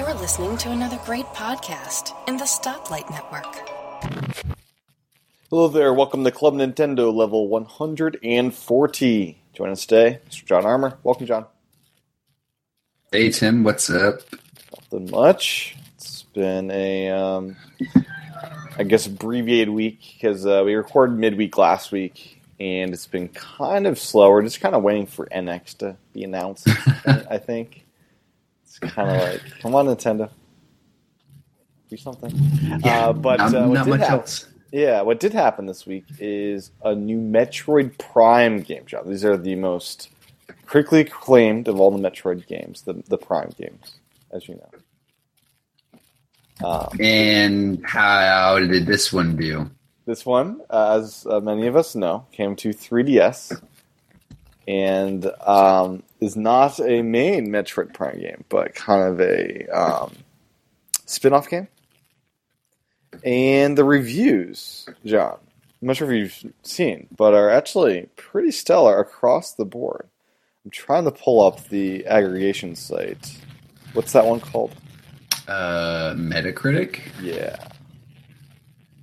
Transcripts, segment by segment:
You're listening to another great podcast in the Stoplight Network. Hello there, welcome to Club Nintendo level 140. Join us today, Mr. John Armour. Welcome, John. Hey Tim, what's up? Nothing much. It's been a, um, I guess, abbreviated week because uh, we recorded midweek last week, and it's been kind of slower. Just kind of waiting for NX to be announced. I think it's kind of like, come on, Nintendo, do something. uh, but not, uh, what not did much happen- else. Yeah, what did happen this week is a new Metroid Prime game, John. These are the most critically acclaimed of all the Metroid games, the, the Prime games, as you know. Um, And how did this one do? this one, uh, as uh, many of us know, came to 3DS and um, is not a main Metroid Prime game, but kind of a um, spin off game. And the reviews, John, I'm not sure if you've seen, but are actually pretty stellar across the board. I'm trying to pull up the aggregation site. What's that one called? Uh, Metacritic? Yeah.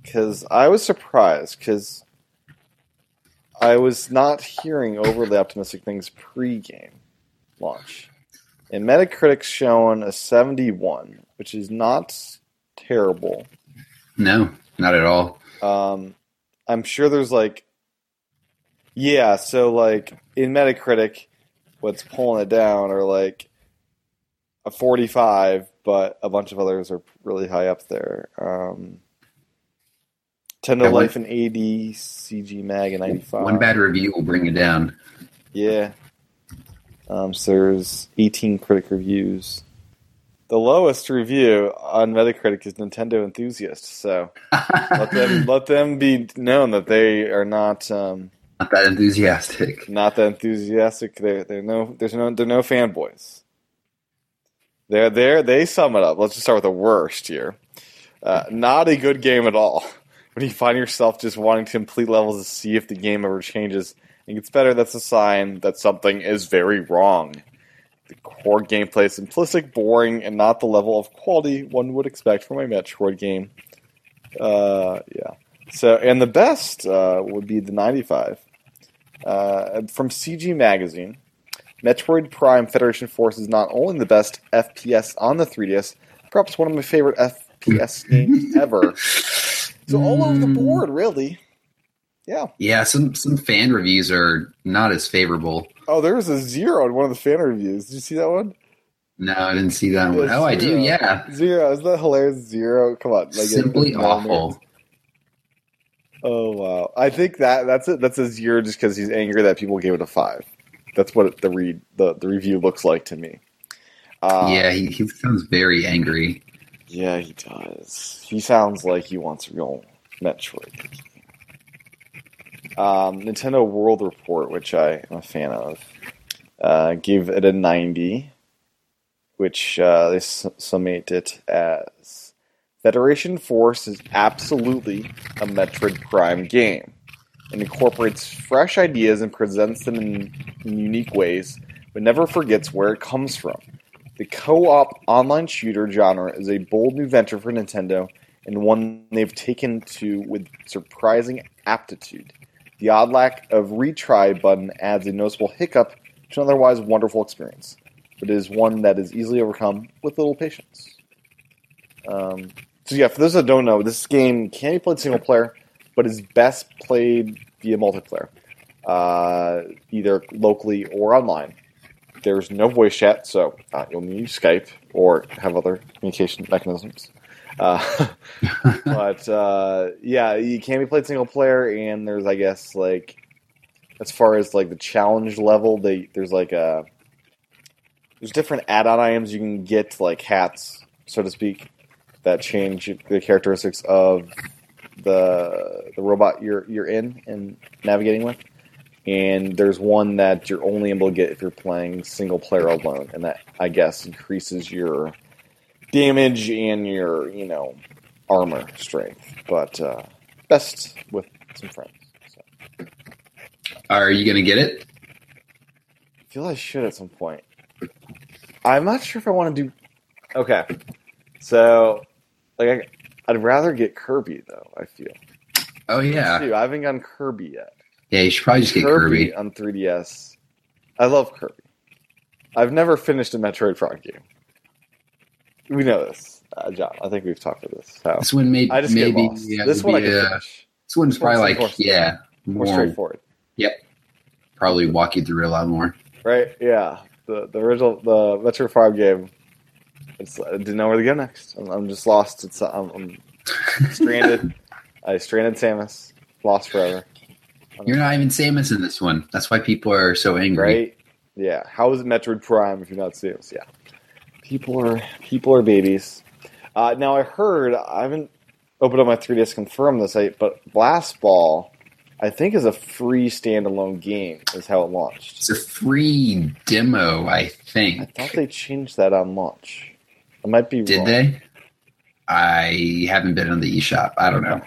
Because I was surprised, because I was not hearing overly optimistic things pre game launch. And Metacritic's showing a 71, which is not terrible. No, not at all. Um, I'm sure there's like, yeah, so like in Metacritic, what's pulling it down are like a 45, but a bunch of others are really high up there. Um, Tendo Yeah, one- Life and AD, CG Mag and 95. One bad review will bring it down. Yeah. Um, so there's 18 critic reviews. The lowest review on Metacritic is Nintendo Enthusiast. So let them let them be known that they are not um, Not that enthusiastic. not that enthusiastic. They're they're no there's no they're no fanboys. They're there. They sum it up. Let's just start with the worst here. Uh, not a good game at all. When you find yourself just wanting to complete levels to see if the game ever changes and gets better, that's a sign that something is very wrong. The core gameplay is simplistic, boring, and not the level of quality one would expect from a Metroid game. Uh, yeah. So, and the best uh, would be the 95 uh, from CG Magazine. Metroid Prime Federation Force is not only the best FPS on the 3DS, perhaps one of my favorite FPS games ever. So all over the board, really. Yeah. Yeah, some some fan reviews are not as favorable. Oh, there was a zero in one of the fan reviews. Did you see that one? No, I didn't see that one. Oh, I do. Yeah, Zero. Isn't that hilarious? Zero. Come on. Like, simply awful. Oh wow! I think that that's it. That's a zero just because he's angry that people gave it a five. That's what the read the, the review looks like to me. Uh, yeah, he, he sounds very angry. Yeah, he does. He sounds like he wants a real Metroid. Um, Nintendo World Report, which I am a fan of, uh, gave it a ninety, which uh, they summate it as Federation Force is absolutely a Metroid Prime game and incorporates fresh ideas and presents them in, in unique ways, but never forgets where it comes from. The co op online shooter genre is a bold new venture for Nintendo and one they've taken to with surprising aptitude. The odd lack of retry button adds a noticeable hiccup to an otherwise wonderful experience, but it is one that is easily overcome with little patience. Um, so yeah, for those that don't know, this game can be played single player, but is best played via multiplayer, uh, either locally or online. There's no voice chat, so uh, you'll need Skype or have other communication mechanisms. Uh, but uh, yeah, you can be played single player, and there's I guess like as far as like the challenge level, they there's like a there's different add-on items you can get, like hats, so to speak, that change the characteristics of the the robot you're you're in and navigating with. And there's one that you're only able to get if you're playing single player alone, and that I guess increases your damage and your you know armor strength, but uh, best with some friends. So. Are you gonna get it? I feel I should at some point. I'm not sure if I want to do Okay, so like I, I'd rather get Kirby though. I feel. Oh yeah, I haven't gotten Kirby yet. Yeah. You should probably just get Kirby. on 3DS. I love Kirby. I've never finished a Metroid Prime game. We know this, uh, John. I think we've talked about this. So This one may, I just maybe get lost. yeah, this one I can uh, finish. This one's This one's probably like more- yeah, More more straightforward, Yep, probably walk you through a lot more. right? Yeah. The the original the Metroid Prime game. It's, I didn't know where to go next. I'm, I'm just lost. It's I'm, I'm stranded. I stranded Samus. Lost forever. You're not even Samus in this one. That's why people are so angry. Right? Yeah. How is Metroid Prime if you're not Samus? Yeah. People are people are babies. Uh, now I heard I haven't opened up my 3ds confirm this, but Blast Ball, I think, is a free standalone game. Is how it launched. It's a free demo, I think. I thought they changed that on launch. I might be Did wrong. they? I haven't been on the eShop. I don't know.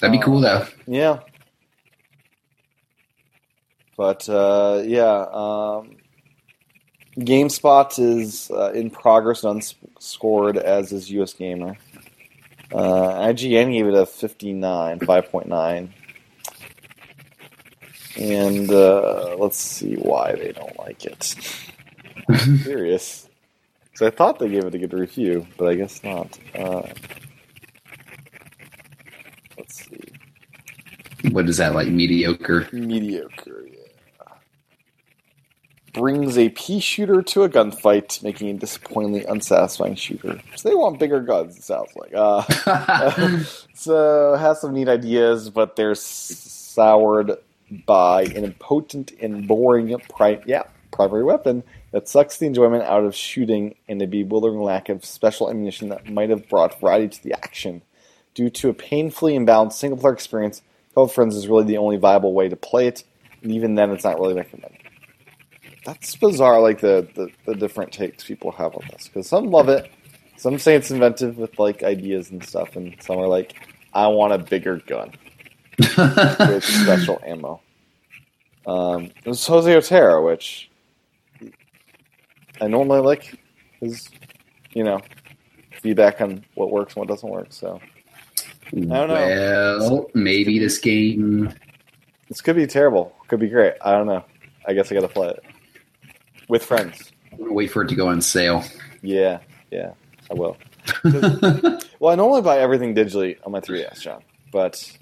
That'd be cool though. Yeah. But uh, yeah, um, GameSpot is uh, in progress and unscored, as is US Gamer. Uh, IGN gave it a 59, 5.9. And uh, let's see why they don't like it. I'm curious. So I thought they gave it a good review, but I guess not. Uh, let's. What is that like? Mediocre. Mediocre, yeah. Brings a pea shooter to a gunfight, making a disappointingly unsatisfying shooter. So they want bigger guns, it sounds like. Uh, so has some neat ideas, but they're soured by an impotent and boring pri- yeah, primary weapon that sucks the enjoyment out of shooting and a bewildering lack of special ammunition that might have brought variety to the action. Due to a painfully imbalanced single player experience, Code Friends is really the only viable way to play it, and even then, it's not really recommended. That's bizarre, like the, the, the different takes people have on this. Because some love it, some say it's inventive with like ideas and stuff, and some are like, I want a bigger gun with special ammo. Um, it was Jose Otero, which I normally like his, you know, feedback on what works and what doesn't work. So Mm, don't know. Well, maybe this game. this could be terrible. Could be great. I don't know. I guess I got to play it with friends. Wait for it to go on sale. Yeah, yeah, I will. Well, I normally buy everything digitally on my 3DS, John, but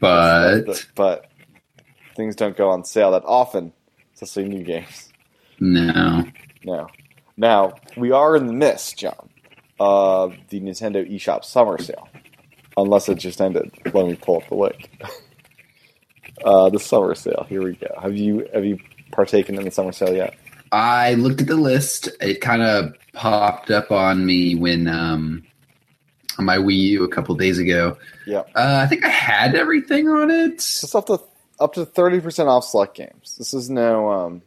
but but, but things don't go on sale that often, especially new games. no. No. Now, we are in the midst, John, of the Nintendo eShop summer sale. Unless it just ended. Let me pull up the link. uh, the summer sale. Here we go. Have you have you partaken in the summer sale yet? I looked at the list. It kind of popped up on me when um, on my Wii U a couple days ago. Yeah. Uh, I think I had everything on it. It's up to up to thirty percent off select games. This is no um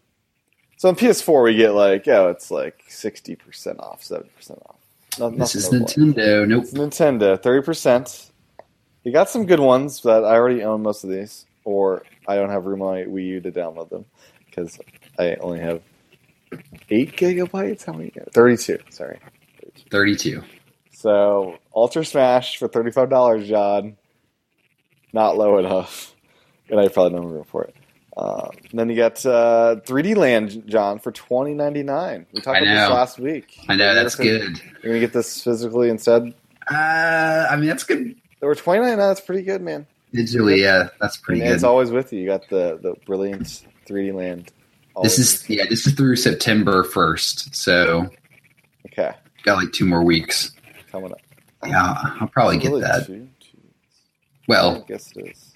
so on PS4 we get like oh it's like sixty percent off, seventy percent off. No, This is. Nintendo. Nope. It's Nintendo, thirty percent. You got some good ones, but I already own most of these, or I don't have room on my Wii U to download them because I only have eight gigabytes. How many? Thirty-two. Sorry. 32. So Ultra Smash for thirty-five dollars, John. Not low enough, and I probably don't have room for it. And then you got uh, 3D Land, John, for twenty ninety-nine. We talked I about this last week. I know, that's You're good. You're gonna get this physically instead. Uh, I mean, that's good. They were twenty ninety-nine. That's pretty good, man. Digitally, yeah, that's pretty and it's always with you. You got the the brilliant 3D Land. always This is yeah, this is through September 1st, so okay. got like two more weeks. Coming up. Yeah, I'll probably get Really that. two- two- I Well, guess it is.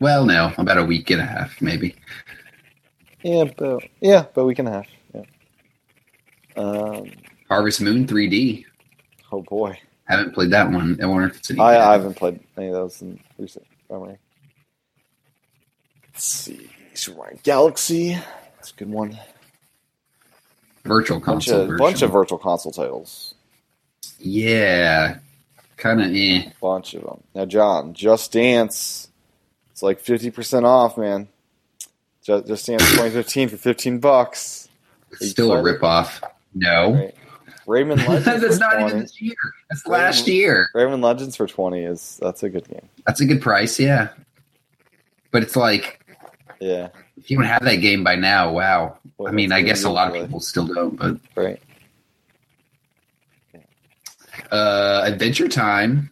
Well, no, about a week and a half, maybe. Yeah, but yeah, but we can have. Yeah. Um. Harvest Moon 3D. Oh boy. Haven't played that one. I wonder if it's any I. I haven't played any of those in recent memory. Let's see. Super Mario Galaxy. That's a good one. virtual Bunch console of version. bunch of virtual console titles. yeah, kind of eh. Bunch of them. Now, John, Just Dance. It's like fifty percent off, man. Just, just Dance 2015 for 15 bucks. It's still a ripoff. No. Right. Rayman Legends That's for not 20. even this year. That's last year. Rayman Legends for 20 is that's a good game. That's a good price, yeah. But it's like Yeah. if you don't have that game by now, wow. I mean, I guess a lot of people still don't, but Right. uh Adventure Time,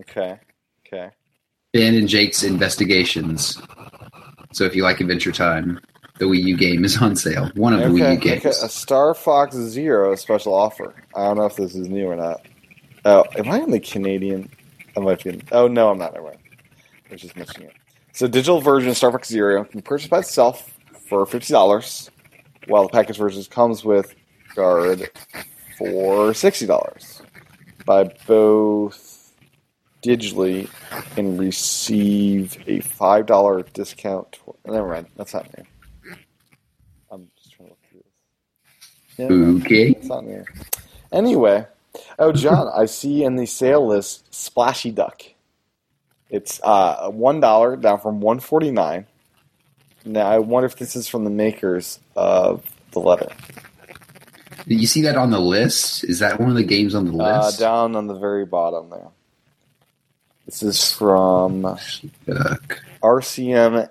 Okay. Okay. Finn and Jake's Investigations. So if you like Adventure Time, the Wii U game is on sale. One of the Wii U games. okay. A Star Fox Zero special offer. I don't know if this is new or not. Oh, am I in the Canadian? I might be. In, oh no, I'm not. Anyway, I was just missing it. So, digital version of Star Fox Zero can be purchased by itself for fifty dollars, while the package version comes with guard for sixty dollars. Buy both digitally and receive a five dollar discount. Never mind, that's not new. I'm just trying to look through this. Okay. it's not new. Anyway, oh John, I see in the sale list Splashy Duck. It's uh one dollar down from one forty nine. Now I wonder if this is from the makers of the letter. Did you see that on the list? Is that one of the games on the Uh, list? down on the very bottom there. This is from. RCM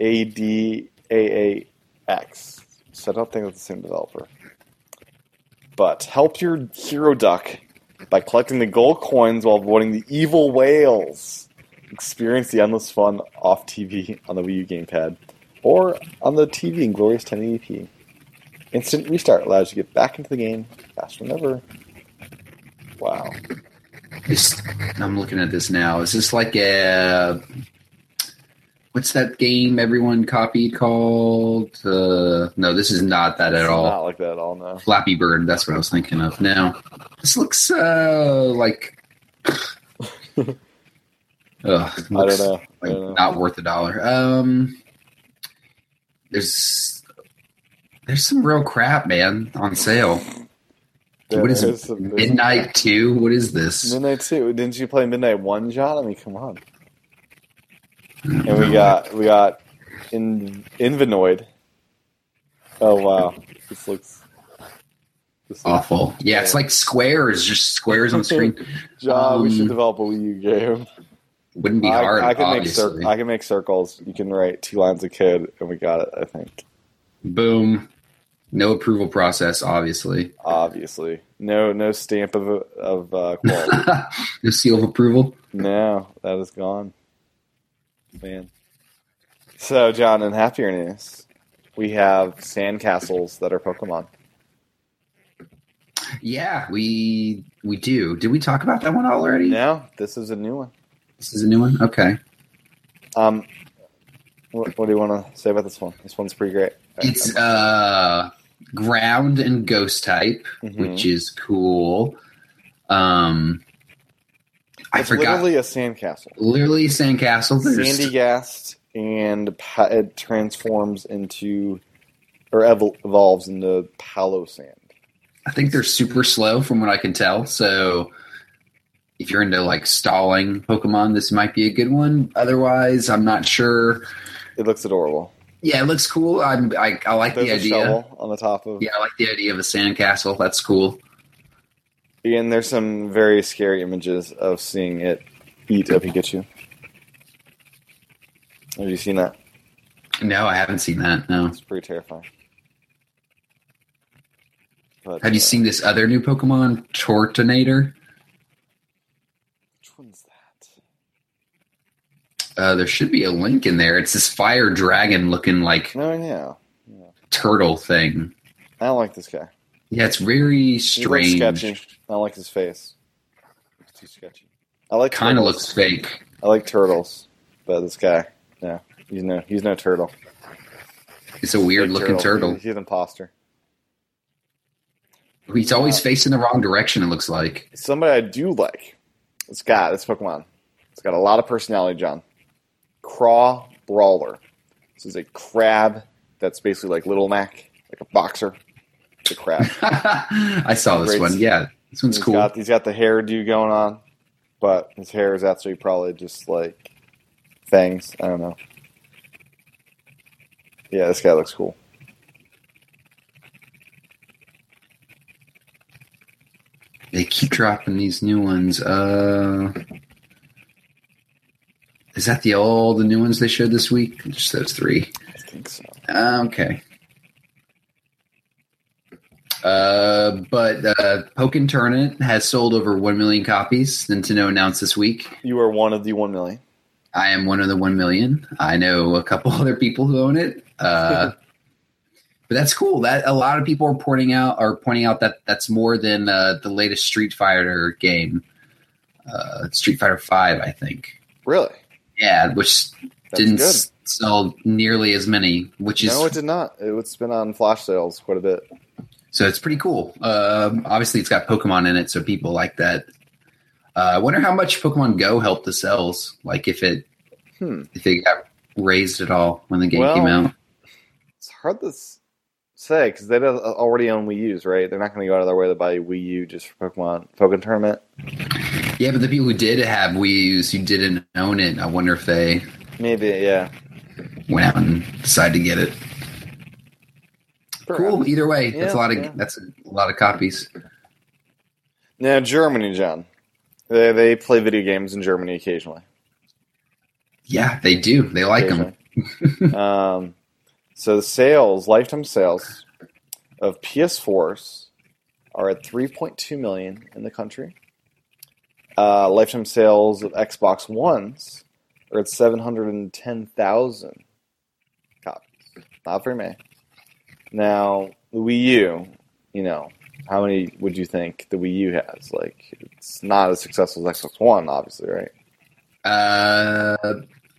ADAAX. So I don't think it's the same developer. But help your hero duck by collecting the gold coins while avoiding the evil whales. Experience the endless fun off TV on the Wii U gamepad or on the TV in glorious 1080p. Instant restart allows you to get back into the game faster than ever. Wow. This- I'm looking at this now. Is this like a what's that game everyone copied called? Uh, no, this is not that at It's all. Not like that at all, no. Flappy Bird. That's what I was thinking of. Now this looks uh, like. Ugh, I don't know. I don't know. not worth a dollar. Um, there's there's some real crap, man, on sale. What is it? is some- there's- Midnight Two. What is this? Midnight Two. Didn't you play Midnight One, John? I mean, come on. And we got we got in Invinoid. Oh wow, this looks. This looks awful. Yeah, it's like squares, just squares on screen. John, we should Um, develop a Wii U game. Wouldn't be I, hard, I can make cir- I can make circles. You can write two lines of code, and we got it. I think. Boom. No approval process, obviously. Obviously, no no stamp of of uh, quality. no seal of approval. no, that is gone. Man. So, John, in happier news, we have sandcastles that are Pokemon. Yeah, we we do. Did we talk about that one already? No, this is a new one. This is a new one. Okay. Um, what, what do you want to say about this one? This one's pretty great. It's uh ground and ghost type, Mhm. which is cool. Um I It's forgot literally a sandcastle. literally sandcastle. There's Sandygast, and it transforms into, or evol- evolves into Palossand. I think they're super slow from what I can tell. So if you're into like stalling Pokemon, this might be a good one. Otherwise, I'm not sure. It looks adorable. Yeah, it looks cool. I'm, I I like There's the idea. on the top of, Yeah, I like the idea of a sandcastle. That's cool. and there's some very scary images of seeing it eat a Pikachu. Have you seen that? No, I haven't seen that. No. It's pretty terrifying. But, Have you uh, seen this other new Pokemon, Turtonator? Which one's that? Uh, there should be a link in there. It's this fire dragon looking like No, yeah. turtle thing. I don't like this guy. Yeah, it's very strange. sketchy. I don't like his face. It's too sketchy. I like Kind of looks fake. I like turtles, but this guy, no, he's no, he's no turtle. It's a weird looking turtle. He's, he's an imposter. He's always facing the wrong direction. It looks like. Somebody I do like. This guy, this Pokemon. It's got a lot of personality, John. Craw Brawler. This is a crab that's basically like Little Mac, like a boxer. It's a crab. I saw this Great. one. Yeah, this one's He's cool. got he's got the hairdo going on, but his hair is actually probably just like fangs. I don't know. Yeah, this guy looks cool. They keep dropping these new ones. Uh, is that the all the new ones they showed this week? Just those three. I think so. Uh, okay. Uh, but uh, Pokken Tournament has sold over 1 million copies. Nintendo announced this week. You are one of the one million. I am one of the 1 million. I know a couple other people who own it. Uh, but that's cool. That a lot of people are pointing out are pointing out that that's more than uh, the latest Street Fighter game, uh, Street Fighter Five, I think. Really? Yeah, which That's didn't good. sell nearly as many, which is No, it did not. It's been on flash sales quite a bit. So it's pretty cool. Um, obviously, it's got Pokemon in it, so people like that. Uh, I wonder how much Pokemon Go helped the sales. Like if it Hmm. if it got raised at all when the game Well- came out. It's hard to say because they already own Wii U's, right? They're not going to go out of their way to buy a Wii U just for Pokemon Pokemon tournament. Yeah, but the people who did have Wii U's who didn't own it, I wonder if they Maybe, yeah. went out and decided to get it. Cool. Either way, that's a lot of yeah. that's a lot of copies. Now Germany, John. They they play video games in Germany occasionally. Yeah, they do. They like them. Um, so the sales, lifetime sales of PS4s are at 3.2 million in the country. Uh, lifetime sales of Xbox Ones are at 710,000 copies. Not very many. Now, the Wii U, you know, how many would you think the Wii U has? Like, it's not as successful as Xbox One, obviously, right? Uh,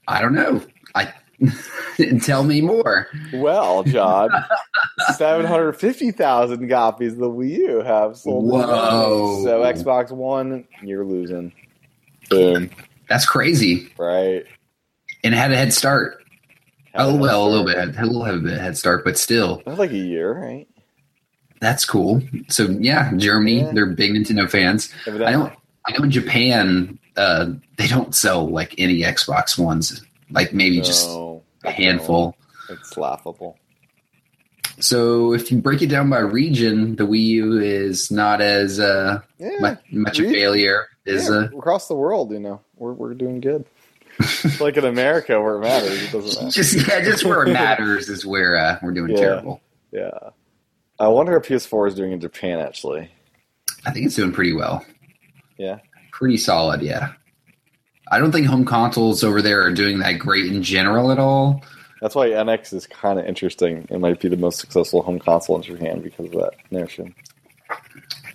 I don't know. I tell me more. Well, John, seven hundred fifty thousand copies of the Wii U have sold. Whoa. So Xbox One, you're losing. Boom. That's crazy. Right. And it had a head start. Oh well, a little bit, a little bit a head start, but still, That's like a year, right? that's cool. So yeah, Germany, Yeah. they're big Nintendo fans. I Evidently. don't. I know in Japan, uh, they don't sell like any Xbox ones, like maybe just a handful. no, it's laughable. So if you break it down by region, the Wii U is not as uh, Yeah. much, much a failure as yeah, uh, across the world, you know, we're we're doing good. like in America, where it matters, it doesn't matter. just yeah, just where it matters is where uh, we're doing Yeah. terrible. Yeah. I wonder if PS4 is doing in Japan. Actually, I think it's doing pretty well. Yeah. Pretty solid, yeah. I don't think home consoles over there are doing that great in general at all. that's why NX is kind of interesting. It might be the most successful home console in Japan because of that notion.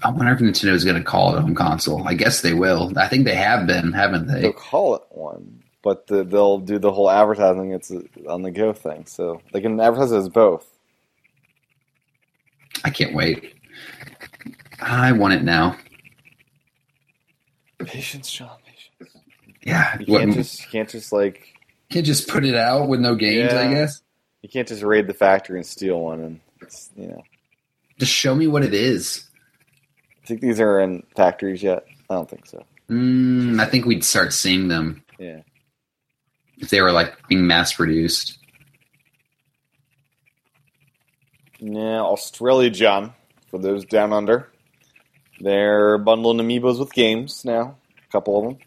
I wonder if Nintendo is going to call it a home console. I guess they will. I think they have been, haven't they? They'll call it one, but the, they'll do the whole advertising. It's on the go thing, so they can advertise it as both. I can't wait. I want it now. Patience, John. Yeah, You can't just you can't just like can't just put it out with no games. I guess you can't just raid the factory and steal one. And it's, you know, just show me what it is. I think these are in factories yet. I don't think so. Mm, I think we'd start seeing them Yeah. if they were like being mass produced. Now, Australia, John, for those down under, they're bundling amiibos with games now. A couple of them.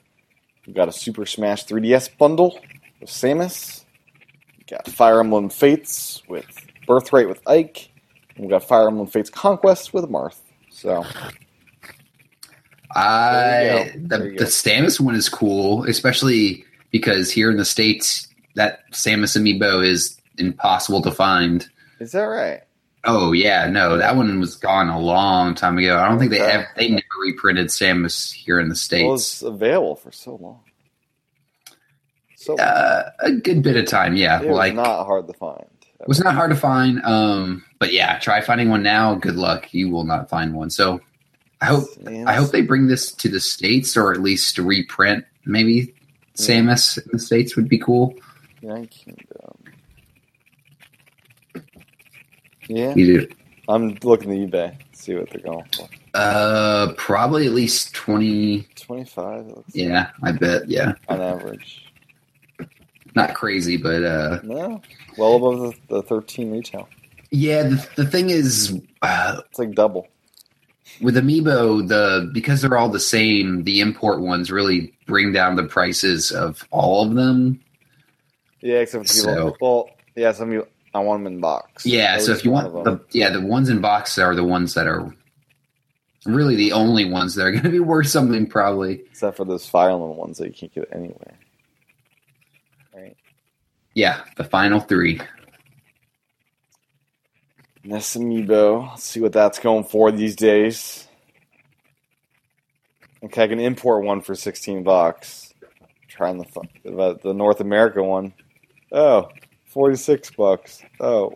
We've got a Super Smash 3DS bundle with Samus. We've got Fire Emblem Fates with Birthright with Ike. And we've got Fire Emblem Fates Conquest with Marth. So, I There you go. the the. Samus one is cool, especially because here in the states that Samus amiibo is impossible to find. is that right? Oh yeah, no, that one was gone a long time ago. I don't think they Okay. ever they never reprinted Samus here in the Well, states. it's available for so long. So. Uh, a good bit of time, yeah. it was like not hard to find. it was not hard to find. Um, but yeah, try finding one now. Good luck, you will not find one. So I hope I hope they bring this to the states or at least to reprint. Maybe Samus in the states would be cool. United Kingdom. Yeah, do. I'm looking at eBay. See what they're going for. Uh, probably at least twenty. Twenty-five. Looks Yeah, I bet. Yeah, on average. not crazy, but uh, No, well above the, the 13 retail. yeah. The, the thing is, uh, It's like double. with Amiibo, the because they're all the same, the import ones really bring down the prices of all of them. Yeah, except for people. So- well, yeah, some people. I want them in box. Yeah, so if you want the yeah, the ones in box are the ones that are really the only ones that are going to be worth something, probably. except for those final ones that you can't get anywhere. Right. Yeah, the final three. Ness Amiibo. Let's see what that's going for these days. Okay, I can import one for 16 bucks. Trying the, the North America one. Oh, 46 bucks. Oh,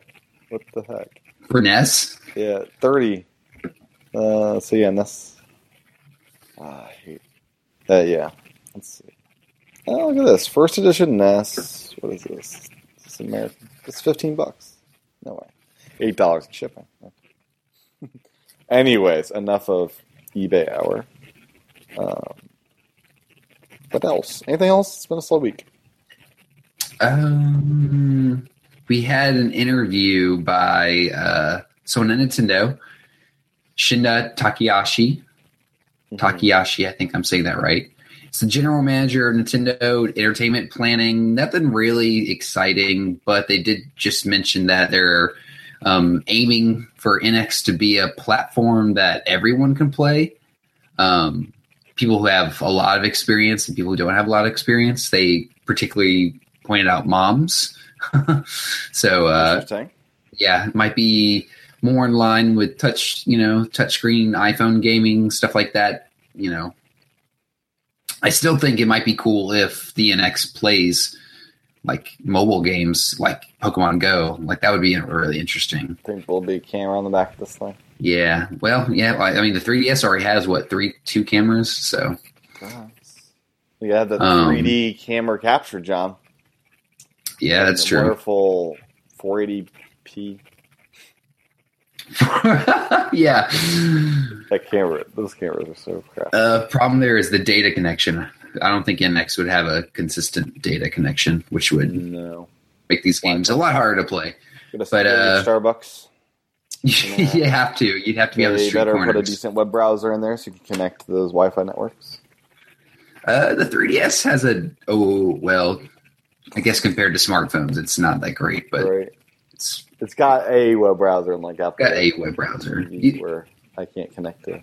what the heck? For Ness, Yeah, 30. Uh, so yeah, Ness. Ah, I hate. Uh, yeah. Let's see. Oh, look at this. First edition NES. What is this? It's American? It's 15 bucks. No way. Eight dollars in shipping. Anyways, enough of eBay hour. Um, what else? Anything else? It's been a slow week. Um, we had an interview by uh, someone at Nintendo, Shinya Takayashi. Takayashi, I think I'm saying that right. It's the general manager of Nintendo Entertainment Planning. Nothing really exciting, but they did just mention that they're um, aiming for NX to be a platform that everyone can play. Um, people who have a lot of experience and people who don't have a lot of experience. They particularly pointed out moms. so uh, yeah, it might be more in line with touch, you know, touchscreen iPhone gaming stuff like that. You know, I still think it might be cool if the NX plays like mobile games like Pokemon Go. Like that would be really interesting. I think there'll be a camera on the back of this thing. Yeah. Well, yeah. I I mean, the 3DS already has what three, two cameras. So You have the Um, 3D camera capture, John. Yeah, that's true. Wonderful 480p. yeah. That camera, those cameras are so crap. Uh, problem there is the data connection. I don't think NX would have a consistent data connection, which would no. make these games a lot harder to play. But, uh, Starbucks. you have to. You'd have to be on the street better put a decent web browser in there so you can connect to those Wi-Fi networks. Uh, the 3DS has a oh well, I guess compared to smartphones, it's not that great, but right. it's It's got a web browser and like Apple got a web browser. You- where I can't connect to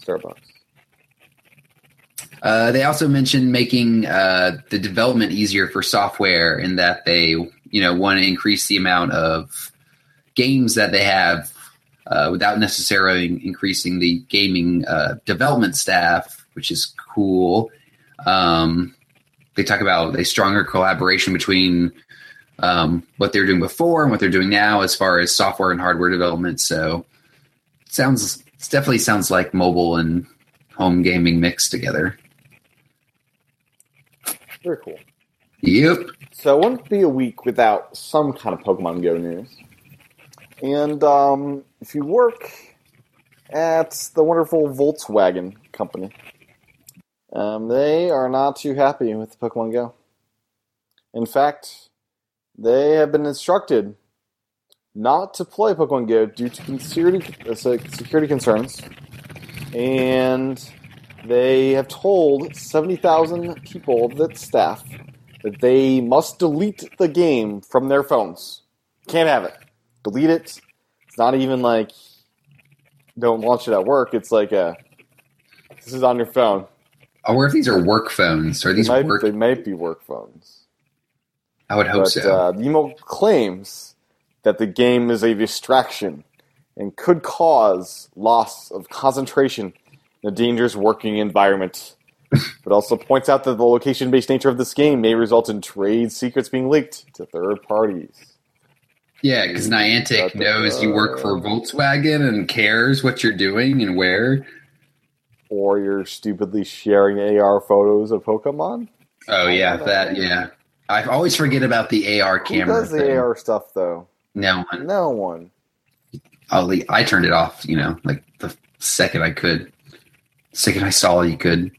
Starbucks. Uh, they also mentioned making uh, the development easier for software in that they, you know, want to increase the amount of games that they have uh, without necessarily increasing the gaming uh, development staff, which is cool. Um, they talk about a stronger collaboration between um, what they're doing before and what they're doing now as far as software and hardware development. So it sounds it definitely sounds like mobile and home gaming mixed together. Very cool. Yep. So it wouldn't be a week without some kind of Pokemon Go news. And um, if you work at the wonderful Volkswagen company, um, they are not too happy with Pokemon Go. In fact, they have been instructed not to play Pokemon Go due to security, uh, security concerns. And they have told 70,000 people its staff that they must delete the game from their phones. Can't have it. Delete it. It's not even like don't launch it at work. It's like a this is on your phone. I wonder if these are work phones. Are They these might, work? they might be work phones. I would hope But so. uh, the email claims that the game is a distraction and could cause loss of concentration in a dangerous working environment. but also points out that the location based nature of this game may result in trade secrets being leaked to third parties. yeah, because Niantic knows you work for Volkswagen and cares what you're doing and where. Or you're stupidly sharing AR photos of Pokemon. Oh yeah, that yeah. I always forget about the AR Who camera. does the thing. AR stuff though? No one. No one. I'll le- I turned it off. You know, like the second I could, second I saw you could.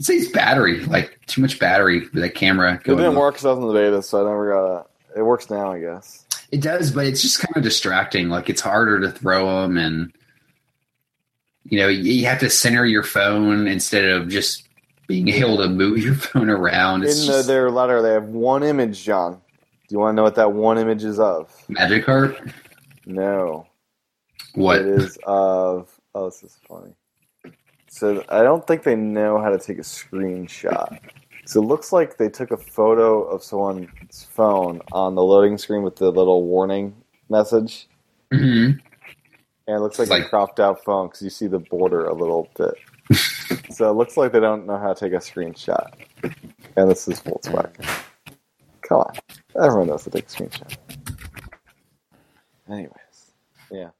It says battery, like too much battery with that camera. It didn't work because I was in the beta, so I never got a. It works now, I guess. It does, but it's just kind of distracting. Like it's harder to throw them, and you know you have to center your phone instead of just being able to move your phone around. It's in the, just their letter, they have one image, John. Do you want to know what that one image is of? Magic Heart. No. What? It is of. Oh, this is funny. So I don't think they know how to take a screenshot. So it looks like they took a photo of someone's phone on the loading screen with the little warning message, hmm and it looks like, It's a cropped out phone because you see the border a little bit. so it looks like they don't know how to take a screenshot. And this is Volkswagen. Come on, everyone knows how to take a screenshot. Anyways, yeah.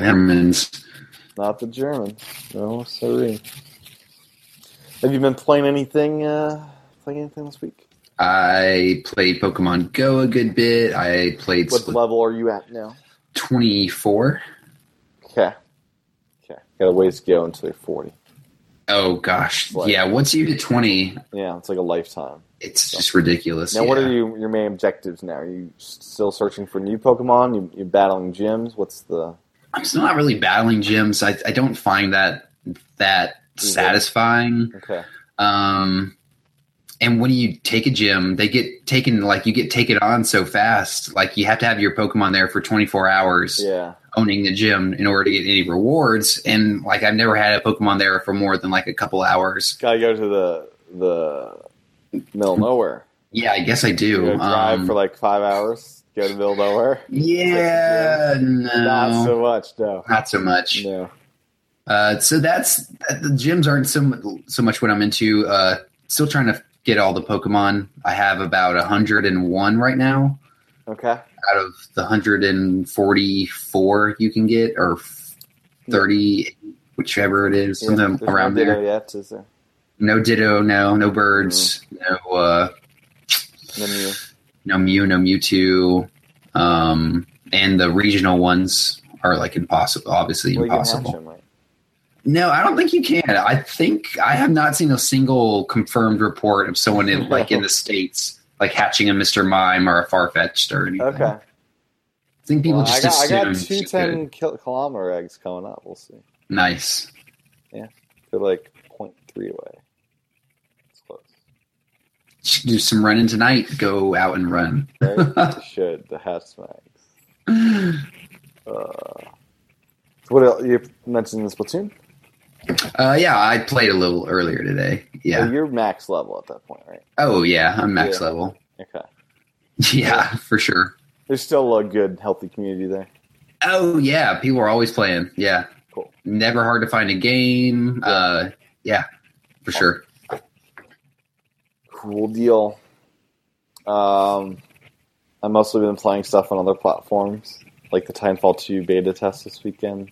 Germans. Not the German. No, sorry. Have you been playing anything? Uh, playing anything this week? I played Pokemon Go a good bit. I played What Split level are you at now? 24. Okay. Okay. Got a ways to go until you're 40. Oh gosh, What? yeah. Once you hit 20, Yeah, it's like a lifetime. it's just ridiculous. Now, what are you, your main objectives now? Are you still searching for new Pokemon? You, you're battling gyms? What's the. I'm still not really battling gyms. I, I don't find that that satisfying. Okay. Um, and when you take a gym, they get taken like you get taken on so fast. Like you have to have your Pokemon there for 24 hours, Yeah. owning the gym in order to get any rewards. And like I've never had a Pokemon there for more than like a couple hours. Gotta go to the the middle nowhere. Yeah, I guess I do. drive Um, for like five hours, go to middle nowhere. yeah, no, Not so much, no. not so much. No. Uh, so that's the gyms aren't so so much what I'm into. Uh, still trying to get all the Pokemon. I have about 101 right now Okay. out of the 144 you can get, or 30, whichever it is, Yeah, something around no there. Yet, is there? No Ditto, no no birds, Mm. no uh, Then you. no Mew, no Mewtwo, um, and the regional ones are like impossible. Obviously Well, impossible. Hatch 'em, right? No, I don't think you can. I think I have not seen a single confirmed report of someone in like in the states like hatching a Mr. Mime or a Farfetch'd or anything. Okay. I think people Well, I just got, I got two you 10 could. kil- kilometer eggs coming up. We'll see. Nice. Yeah, they're like 0.3 away. It's close. Should do some running tonight. Go out and run. Right? Should. The hatch smags. Uh, what else? You mentioned the Splatoon? Uh, yeah, I played a little earlier today. Yeah. you're max level at that point, right? Oh yeah, I'm max Yeah. level. Okay. Yeah, for sure. There's still a good, healthy community there. Oh yeah, people are always playing. Yeah. Cool. Never hard to find a game. Yeah. Uh, yeah, for sure. Cool deal. Um, I've mostly been playing stuff on other platforms, like the Titanfall 2 beta test this weekend.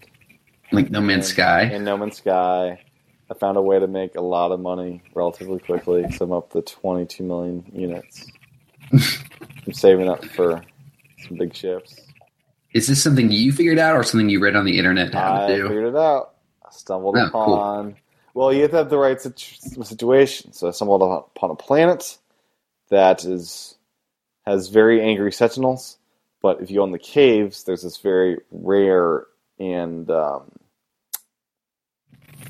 Like No Man's Sky. And No Man's Sky. I found a way to make a lot of money relatively quickly, so I'm up to 22 million units. I'm saving up for some big ships. Is this something you figured out or something you read on the internet how I to do? figured it out. I stumbled Oh, cool. upon. Well, you have to have the right situ- situation. So I stumbled upon a planet that is has very angry sentinels, but if you go in the caves, there's this very rare and um,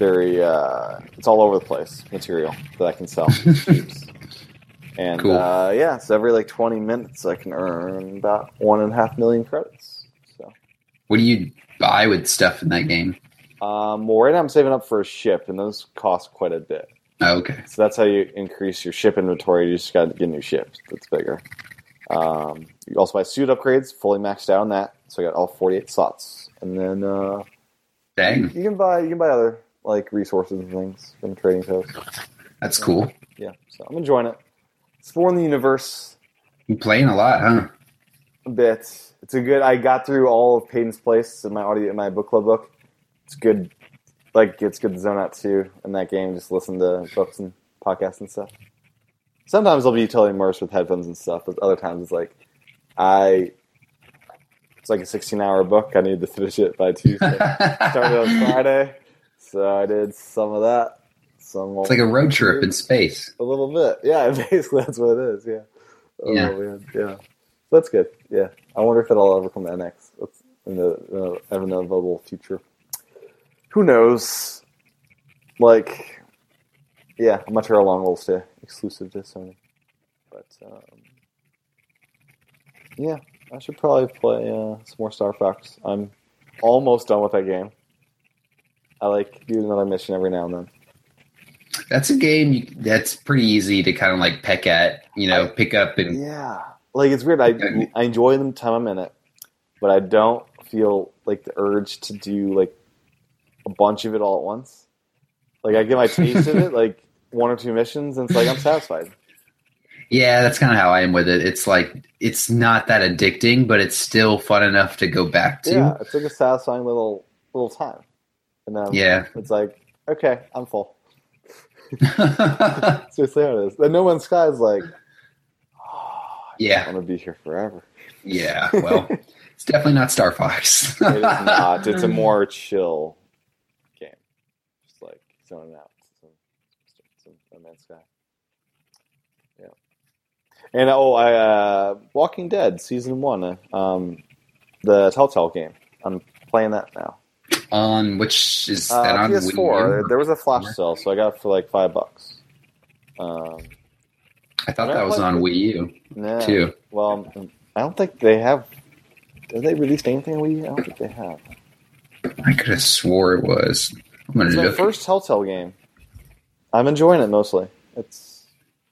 very uh, it's all over the place material that I can sell. and Cool. uh, yeah, so every like 20 minutes, I can earn about one and a half million credits. So. What do you buy with stuff in that game? Um, well, right now I'm saving up for a ship, and those cost quite a bit. Oh, okay. So that's how you increase your ship inventory. You just got to get new ships. That's bigger. Um, you also buy suit upgrades, fully maxed out on that. So I got all 48 slots, and then uh, Dang, you can buy you can buy other like resources and things from trading posts. that's cool. Yeah, so I'm enjoying it. it's Exploring the universe You playing a lot, huh? a bit. It's a good. I got through all of Peyton's Place in my audio in my book club book. It's good. Like it's good to zone out too in that game. Just listen to books and podcasts and stuff. Sometimes I'll be totally immersed with headphones and stuff, but other times it's like I. It's like a 16-hour book. I need to finish it by Tuesday. Started on Friday, so I did some of that. Some It's like a road trip in space. a little bit. Yeah, basically that's what it is. Yeah. Oh, Yeah. man. Yeah. That's good. Yeah. I wonder if it'll ever come to NX. That's in the uh, inevitable future. Who knows? Like, yeah, I'm not sure how long it'll stay exclusive to Sony. But um, yeah, I should probably play uh, some more Star Fox. I'm almost done with that game. I like do another mission every now and then. That's a game you, that's pretty easy to kind of like peck at, you know, pick up and Yeah, like it's weird. I I enjoy them time I'm in it, but I don't feel like the urge to do like a bunch of it all at once. Like I get my taste of it, like one or two missions, and it's like I'm satisfied. yeah, that's kind of how I am with it. It's like it's not that addicting, but it's still fun enough to go back to. Yeah, it's like a satisfying little little time, and then Yeah. it's like okay, I'm full. Seriously, how it is. The No Man's Sky is like I'm yeah, gonna be here forever. yeah. Well, it's definitely not Star Fox. It is not. It's a more chill game. Just like zoning out. No Man's Sky. Yeah. And oh, I uh, Walking Dead season one, uh, um, the Telltale game. I'm playing that now. On which is Uh, that on Wii PS4. U? There was a flash sale, so I got it for like five bucks. Um, I thought that was on Wii U nah. too. Well, I don't think they have. Have they released anything on Wii? U? I don't think they have. I could have swore it was. I'm gonna It's my look. first Telltale game. I'm enjoying it mostly. It's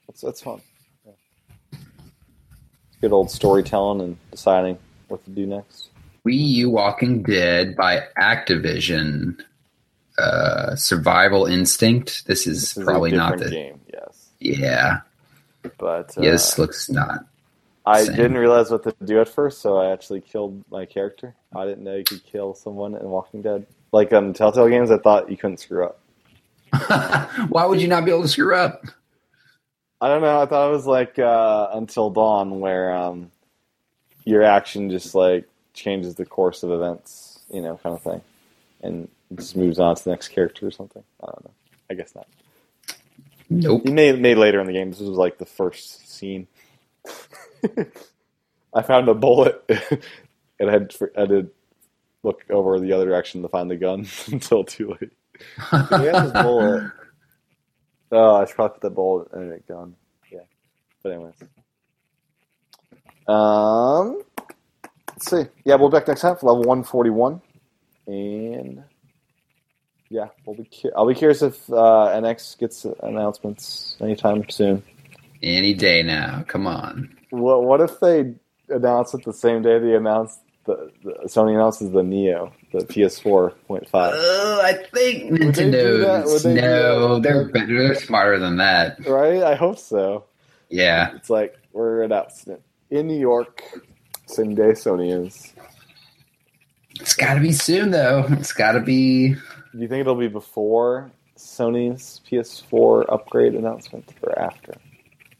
it's it's fun. Yeah. Good old storytelling and deciding what to do next. Wii U Walking Dead by Activision. Uh, Survival Instinct. This is This is probably a not the. game, yes. Yeah. But uh, yeah, this looks not. I same. didn't realize what to do at first, so I actually killed my character. I didn't know you could kill someone in Walking Dead. Like um, Telltale games, I thought you couldn't screw up. Why would you not be able to screw up? I don't know. I thought it was like uh, Until Dawn, where um, your action just like changes the course of events, you know, kind of thing, and just moves on to the next character or something. I don't know. I guess not. Nope. You made made later in the game. This was like the first scene. I found a bullet, and I had, I had to look over the other direction to find the gun until too late. I got this bullet. Oh, I should probably put that bullet in a gun. Yeah. But anyways. Um let's see. Yeah, we'll be back next time for level one forty one. And yeah, we'll be cu- I'll be curious if uh, NX gets announcements anytime soon. Any day now. Come on. What what if they announce it the same day they announce the, the Sony announces the Neo, the PS4 point five. Oh, I think Would they do that? Would Nintendo's they no, they're better. They're smarter than that. Right? I hope so. Yeah, It's like we're announcing it in New York, same day Sony is. it's got to be soon though. It's got to be. Do you think it'll be before Sony's PS4 upgrade announcement or after?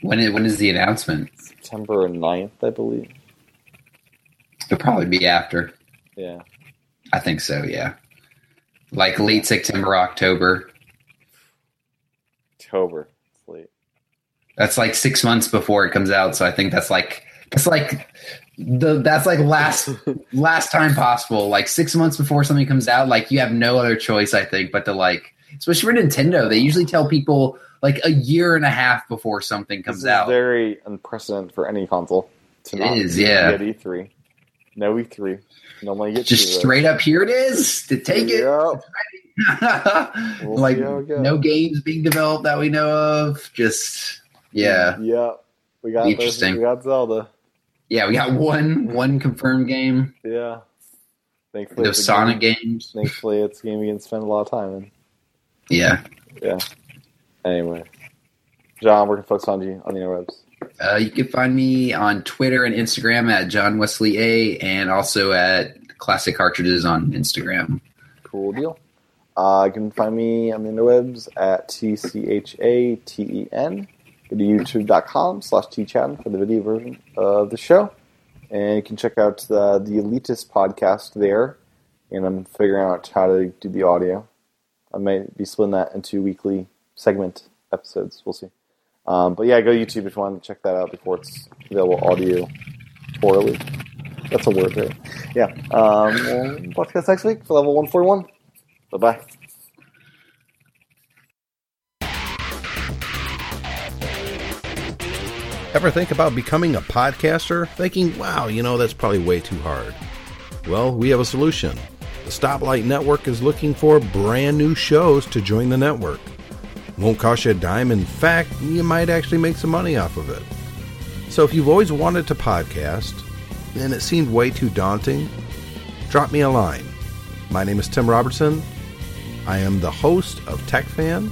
When is, when is the announcement? September 9th, I believe. It'll probably be after. Yeah. I think so. Yeah, like late September, October. October. It's late. That's like six months before it comes out. So I think that's like that's like the that's like last last time possible. Like six months before something comes out, like you have no other choice, I think, but to like especially for Nintendo, they usually tell people like a year and a half before something comes out. very unprecedented for any console. To It not is, yeah. Get E3. No E3. Normally get Just those. straight up, here it is to take it. We'll like see how it goes. no games being developed that we know of. Just yeah, Yep. We got Interesting. We got Zelda. Yeah. We got one one confirmed game. Yeah. Thankfully, Those Sonic game- games. Thankfully, it's a game we can spend a lot of time in. Yeah. Yeah. Anyway, John, where can folks find you on the interwebs? Uh, you can find me on Twitter and Instagram at John Wesley A, and also at Classic Cartridges on Instagram. Cool deal. Uh, you can find me on the interwebs at T-C-H-A-T-E-N. Go to youtube.com slash tchaten for the video version of the show. And you can check out the, the Elitist podcast there. And I'm figuring out how to do the audio. I might be splitting that into weekly segment episodes. We'll see. Um, but yeah, go YouTube if you want to check that out before it's available audio orally. That's a word, right? Yeah. Um, we'll talk to you guys next week for level 141. Bye bye. Ever think about becoming a podcaster? Thinking, wow, you know, that's probably way too hard. Well, we have a solution. The Stoplight Network is looking for brand new shows to join the network. Won't cost you a dime. In fact, you might actually make some money off of it. So if you've always wanted to podcast and it seemed way too daunting, drop me a line. My name is Tim Robertson. I am the host of TechFan